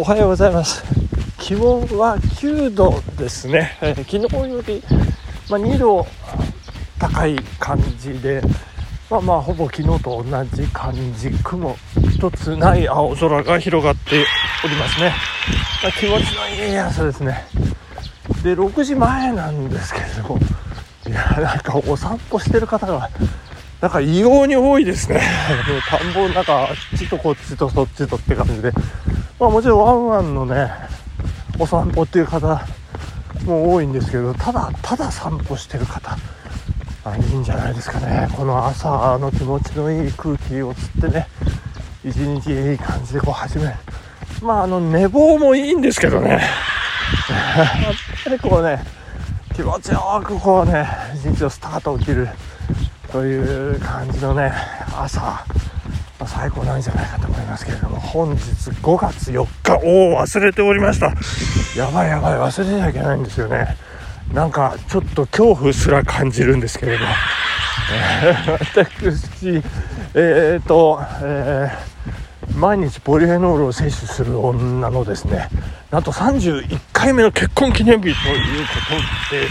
おはようございます。気温は9度ですね、えー、昨日より、まあ、2度高い感じでまあまあほぼ昨日と同じ感じ雲一つない青空が広がっておりますね、まあ、気持ちのいい朝ですね。で6時前なんですけれどもいやなんかお散歩してる方がなんか異様に多いですね。田んぼの中あっちとこっちとそっちとって感じで。まあもちろんワンワンのねお散歩っていう方も多いんですけどただただ散歩してる方いいんじゃないですかね。この朝の気持ちのいい空気を吸ってね一日いい感じでこう始める。まああの寝坊もいいんですけどね。やっぱりこうね気持ちよくこうね一日をスタートを切るという感じのね朝。まあ、最高なんじゃないかと思いますけれども本日5月4日おお忘れておりました。やばいやばい忘れちゃいけないんですよね。なんかちょっと恐怖すら感じるんですけれど、えー、私えー、っと、えー、毎日ポリフェノールを摂取する女のですねなんと31回目の結婚記念日ということで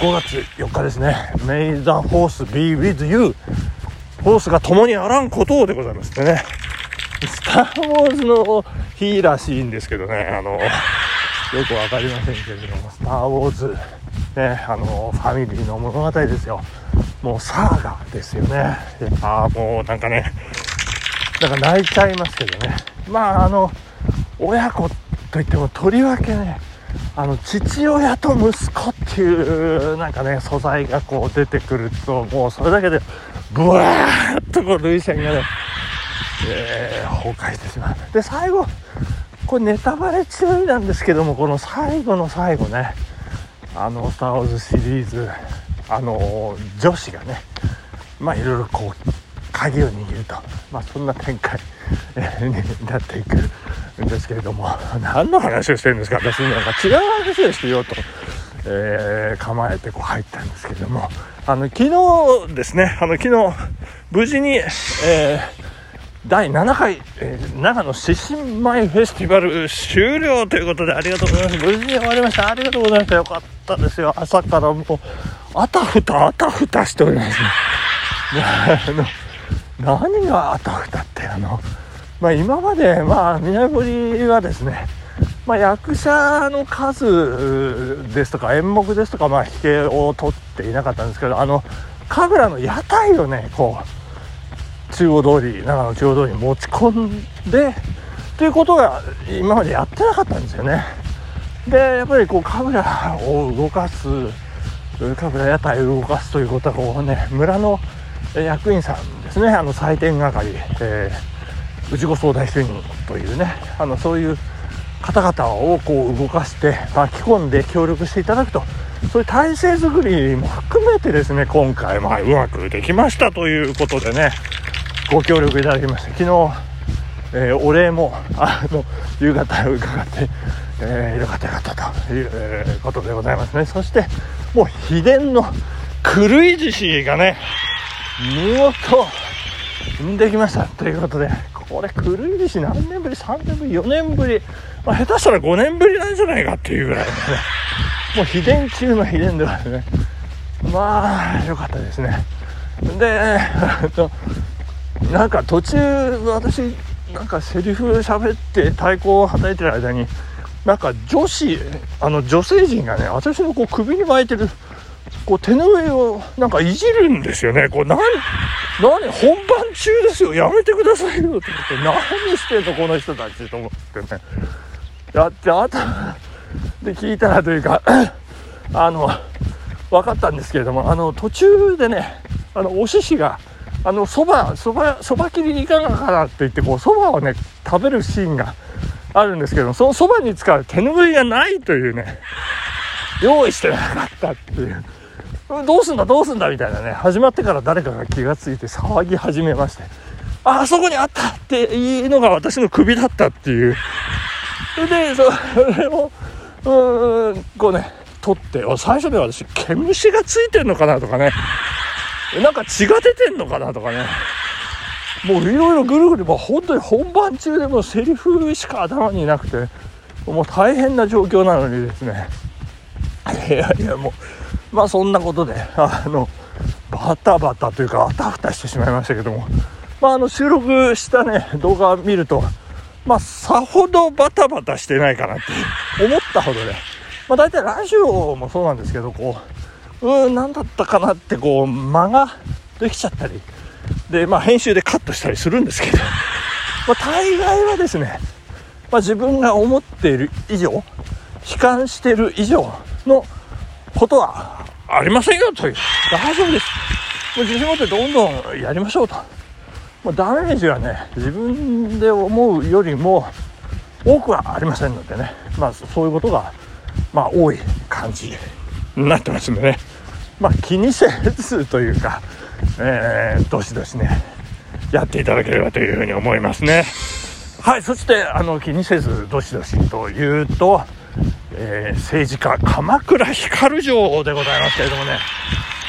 5月4日ですね。May the force be with you ホースが共にあらんことでございましてね、スター・ウォーズの日らしいんですけどね、あの、よくわかりませんけれども、スター・ウォーズ、ね、あの、ファミリーの物語ですよ。もうサーガですよね。ああ、もうなんかね、なんか泣いちゃいますけどね。まあ、あの、親子といってもとりわけね、あの父親と息子っていうなんかね素材がこう出てくるともうそれだけでブワーッとこう涙腺がね、えー、崩壊してしまう。で最後これネタバレ注意なんですけどもこの最後の最後ねあの「スター・ウォーズ」シリーズあの女子がねまあいろいろこう鍵を握ると、まあ、そんな展開、になっていくんですけれども何の話をしてるんですか？私なんか違う話をしてようと、えー、構えてこう入ったんですけども。あの昨日ですね。あの昨日無事に、えー、第7回、えー、長野獅子舞フェスティバル終了ということでありがとうございます。無事に終わりました。ありがとうございました。よかったですよ。朝からもうあたふたあたふたしております、ね、何があたふたってあのまあ、今まで、まあ、南堀はですね、まあ、役者の数ですとか演目ですとか、まあ、引けを取っていなかったんですけどあの神楽の屋台をねこう中央通り長野中央通りに持ち込んでということが今までやってなかったんですよね。でやっぱりこう神楽を動かす神楽屋台を動かすということはこうね村の役員さんですね。あの採点係、えー内子総大主任というねあのそういう方々をこう動かして巻き込んで協力していただくと。そういう体制づくりも含めてですね今回まあうまくできましたということでねご協力いただきまして昨日、えー、お礼もあの夕方伺って、えー、よかったよかったという、ことでございますね。そしてもう秘伝の狂い獅子がね見事産んできましたということでこれ狂い獅子何年ぶり？3年ぶり？4年ぶり、まあ、下手したら5年ぶりなんじゃないかっていうぐらいのね。もう秘伝中の秘伝ではね。まあ良かったですね。でなんか途中私なんかセリフ喋って太鼓を叩いてる間になんか女子あの女性陣がね私のこう首に巻いてるこう手の上をなんかいじるんですよね。こう何何本番中ですよ。やめてくださいよ。って言って何してんのこの人たちと思ってね。やってあと で聞いたらというか あの分かったんですけれどもあの途中でねあのお獅子があのそばそばそば切りいかがかなって言ってこうそばをね食べるシーンがあるんですけどそのそばに使う手拭いがないというね用意してなかったっていう。どうすんだどうすんだみたいなね始まってから誰かが気が付いて騒ぎ始めましてああそこにあったっていうのが私の首だったっていう。でそれをうんこうね取って最初で私毛虫がついてんのかなとかね。なんか血が出てんのかなとかね。もういろいろぐるぐるもう本当に本番中でもセリフしか頭になくてもう大変な状況なのにですね。いやいやもうまあそんなことであのバタバタというかあたふたしてしまいましたけども。まああの収録したね動画を見るとまあさほどバタバタしてないかなって思ったほどねまあ大体ラジオもそうなんですけどこううーん何だったかなってこう間ができちゃったり。で、まあ、編集でカットしたりするんですけど、まあ、大概はですね、まあ、自分が思っている以上悲観している以上のことはありませんよという。大丈夫です。もう自信持ってどんどんやりましょうと。もうダメージはね自分で思うよりも多くはありませんのでね。まあそういうことがまあ多い感じになってますんでね。まあ気にせずというかえー、どしどしねやっていただければというふうに思いますね。はいそしてあの気にせずどしどしというと、えー、政治家鎌倉光城でございますけれどもね、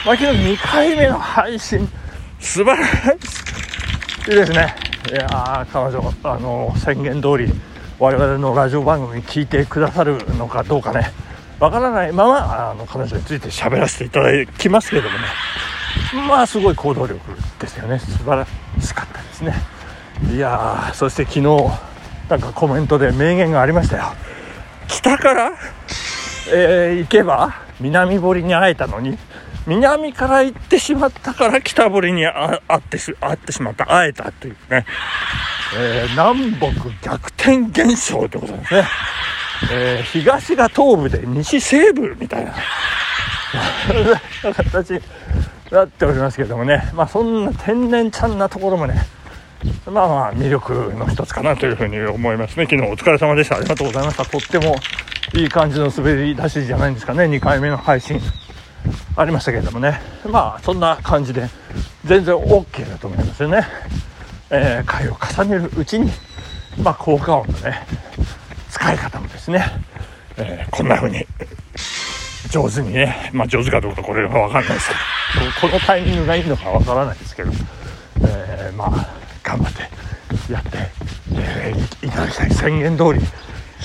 まあ、昨日2回目の配信。素晴らしいですね。いや彼女あの宣言通り我々のラジオ番組に聞いてくださるのかどうかね。わからないままあの彼女について喋らせていただきますけどもね。まあすごい行動力ですよね。素晴らしかったですね。いやそして昨日なんかコメントで名言がありましたよ。北から、えー、行けば南堀に会えたのに。南から行ってしまったから北堀に会ってし会ってしまった会えたというね、えー、南北逆転現象ということですね、えー、東が東部で西西部みたいな 形になっておりますけどもね、まあ、そんな天然ちゃんなところもね、まあまあ魅力の一つかなというふうに思いますね。昨日お疲れ様でした。ありがとうございました。とってもいい感じの滑り出しじゃないんですかね。2回目の配信ありましたけれどもね。まあそんな感じで全然 OK だと思いますよね。えー、回を重ねるうちに、まあ効果音のね、使い方もですね、えー、こんな風に上手にね、まあ上手かどうかこれはわかんないですけど、このタイミングがいいのかわからないですけど、えー、まあ頑張ってやって、え、いただきたい宣言通り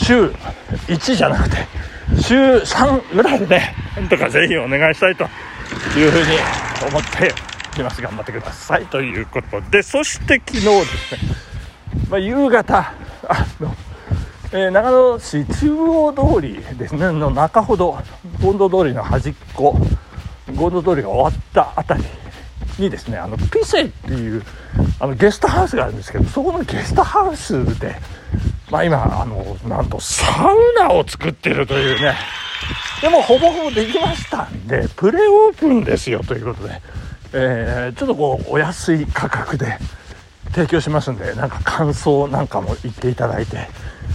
週1じゃなくて週3ぐらいでねなんとかぜひお願いしたいというふうに思っています。頑張ってくださいということでそして昨日ですね、まあ、夕方あのえー、長野市中央通りですねの中ほど権堂通りの端っこ権堂通りが終わった辺りにですねあのピセっていうあのゲストハウスがあるんですけどそこのゲストハウスで、まあ、今あのなんとサウナを作ってるというね。でもほぼほぼできましたんでプレオープンですよということで、えー、ちょっとこうお安い価格で提供しますんでなんか感想なんかも言っていただいて、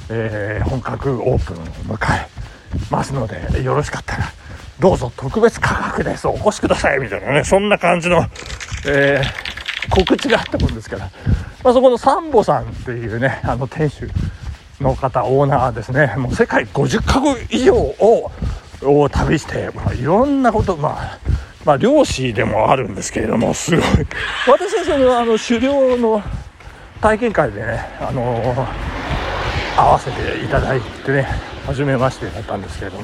えー、本格オープンを迎えますのでよろしかったらどうぞ特別価格ですお越しくださいみたいなねそんな感じの、えー、告知があったもんですから、まあ、そこのサンボさんっていうねあの店主の方オーナーですね。もう世界50カ国以上をを旅して、まあ、いろんなことまあまあ、漁師でもあるんですけれども、すごい。私はその、あの、狩猟の体験会でね、あのー、会わせていただいてね、初めましてだったんですけれども、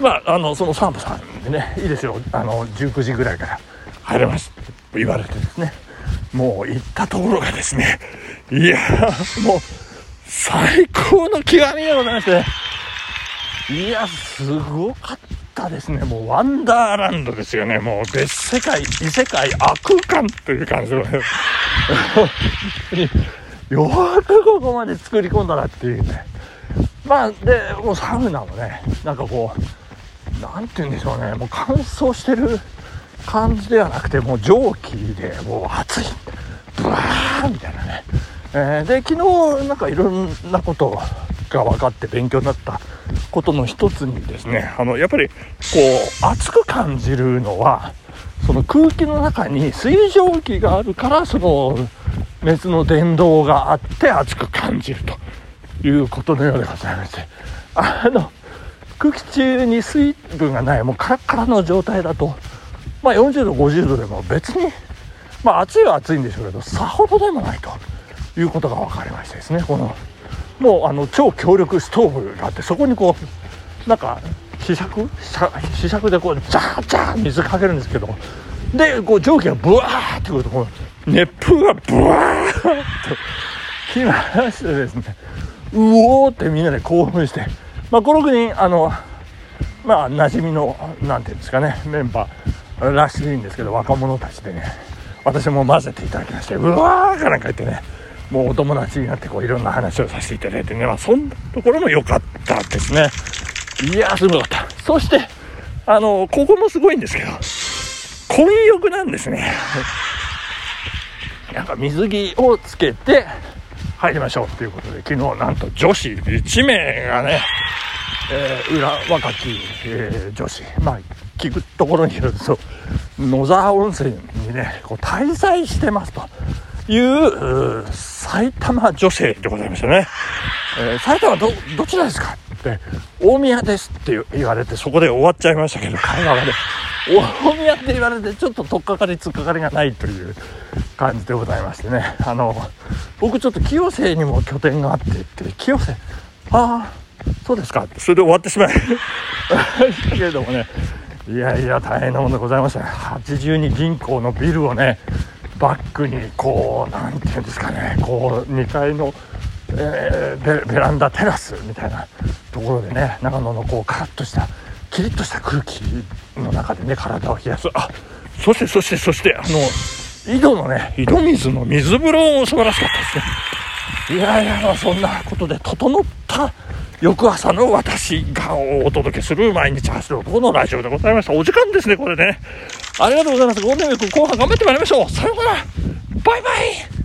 まあ、あの、そのサンプさんでね、いいですよ、あの、19時ぐらいから入れます。と言われてですね、もう行ったところがですね、いやもう、最高の極みでございまして、いや、すごかったですね。もうワンダーランドですよね。もう別世界、異世界、悪空間という感じの、よくここまで作り込んだなっていうね。まあ、で、もうサウナもね、なんかこう、なんて言うんでしょうね、もう乾燥してる感じではなくて、もう蒸気でもう熱い、ブワーみたいなね。えー、で、昨日なんかいろんなことが分かって勉強になったことの一つにですね、あの、やっぱりこう、熱く感じるのは、その空気の中に水蒸気があるから、その熱の伝導があって熱く感じると。いうことのようでございましてあの空気中に水分がないもうカラッカラの状態だと、まあ、40度50度でも別にまあ暑いは暑いんでしょうけどさほどでもないということが分かりましてですねこのもうあの超強力ストーブがあってそこにこうなんか試釈試釈でこうジャージャー水かけるんですけどでこう蒸気がブワーってくるとこう熱風がブワーッときましてですね。うおーってみんなで興奮して。まあ56人あのまあ馴染みのなんていうんですかねメンバーらしいんですけど若者たちでね私も混ぜていただきましてうわーかなんか言ってね。もうお友達になってこういろんな話をさせていただいてね。まあそんなところも良かったですね。いやーすごかった。そしてあのここもすごいんですけど混浴なんですね。なんか水着をつけて入りましょうということで昨日なんと女子1名がね、えー、裏若き、えー、女子。まあ聞くところによると野沢温泉にねこう滞在してますと。いう埼玉女性でございましたね、えー、埼玉どどちらですかって大宮ですって言われてそこで終わっちゃいましたけど会話がね大宮って言われてちょっと取っかかり突っかかりがないという感じでございましてね。あの僕ちょっと清瀬にも拠点があってって清瀬ああそうですかって。それで終わってしまいましたけれどもねいやいや大変なものでございました。ね82銀行のビルをねバックにこう何て言うんですかねこう2階の、えー、ベランダテラスみたいなところでね長野のこうカラッとしたキリッとした空気の中でね体を冷やす。あそしてそしてそしてあの井戸のね井戸水の水風呂も素晴らしかったですね。いやいやそんなことで整った翌朝の私がお届けする毎日走る男のラジオでございました。お時間ですねこれね。ありがとうございます。ゴールデンウィーク後半頑張ってまいりましょう。さようなら。バイバイ。